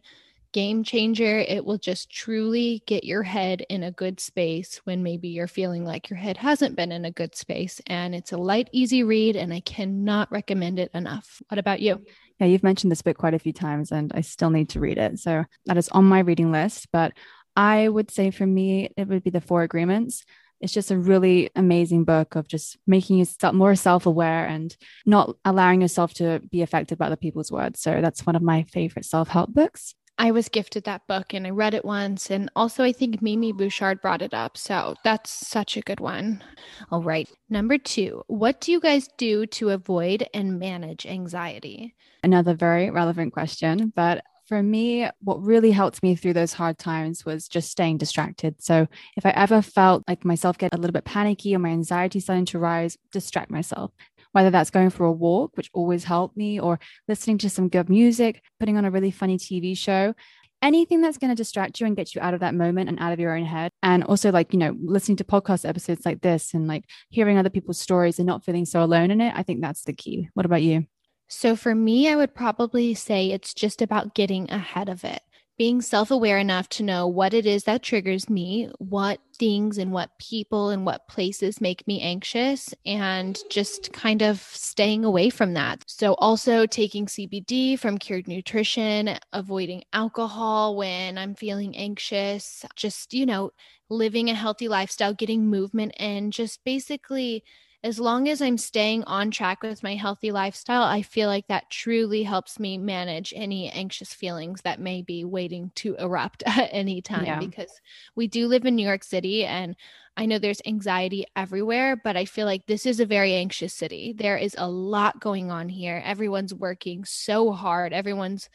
Game changer. It will just truly get your head in a good space when maybe you're feeling like your head hasn't been in a good space. And it's a light, easy read, and I cannot recommend it enough. What about you? Yeah, you've mentioned this book quite a few times, and I still need to read it. So that is on my reading list. But I would say for me, it would be The Four Agreements. It's just a really amazing book of just making you more self aware and not allowing yourself to be affected by other people's words. So that's one of my favorite self help books. I was gifted that book and I read it once. And also, I think Mimi Bouchard brought it up. So that's such a good one. All right. Number two, what do you guys do to avoid and manage anxiety? Another very relevant question. But for me, what really helped me through those hard times was just staying distracted. So if I ever felt like myself get a little bit panicky or my anxiety starting to rise, distract myself whether that's going for a walk, which always helped me, or listening to some good music, putting on a really funny TV show. Anything that's going to distract you and get you out of that moment and out of your own head. And also, like, you know, listening to podcast episodes like this and like hearing other people's stories and not feeling so alone in it. I think that's the key. What about you? So, for me, I would probably say it's just about getting ahead of it being self aware enough to know what it is that triggers me, what things and what people and what places make me anxious, and just kind of staying away from that. So, also taking CBD from Cured Nutrition, avoiding alcohol when I'm feeling anxious, just, you know, living a healthy lifestyle, getting movement in, just basically as long as I'm staying on track with my healthy lifestyle, I feel like that truly helps me manage any anxious feelings that may be waiting to erupt (laughs) at any time yeah. because we do live in New York City and I know there's anxiety everywhere, but I feel like this is a very anxious city. There is a lot going on here. Everyone's working so hard. Everyone's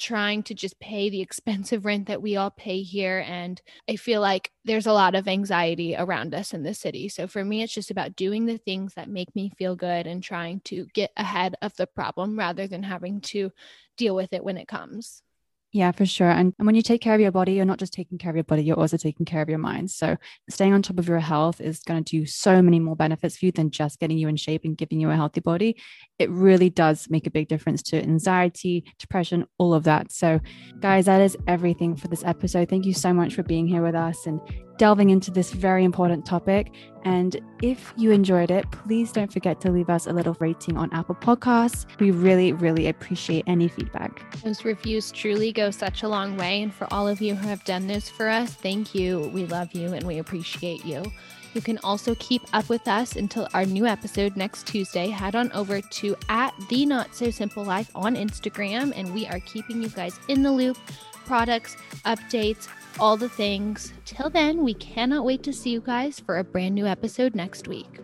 trying to just pay the expensive rent that we all pay here. And I feel like there's a lot of anxiety around us in the city. So for me, it's just about doing the things that make me feel good and trying to get ahead of the problem rather than having to deal with it when it comes. Yeah, for sure. And, and when you take care of your body, you're not just taking care of your body, you're also taking care of your mind. So staying on top of your health is going to do so many more benefits for you than just getting you in shape and giving you a healthy body. It really does make a big difference to anxiety, depression, all of that. So, guys, that is everything for this episode. Thank you so much for being here with us and delving into this very important topic. And if you enjoyed it, please don't forget to leave us a little rating on Apple Podcasts. We really, really appreciate any feedback. Those reviews truly go such a long way. And for all of you who have done this for us, thank you. We love you and we appreciate you. You can also keep up with us until our new episode next Tuesday. Head on over to at the Not So Simple Life on Instagram, and we are keeping you guys in the loop. Products, updates, all the things. Till then, we cannot wait to see you guys for a brand new episode next week.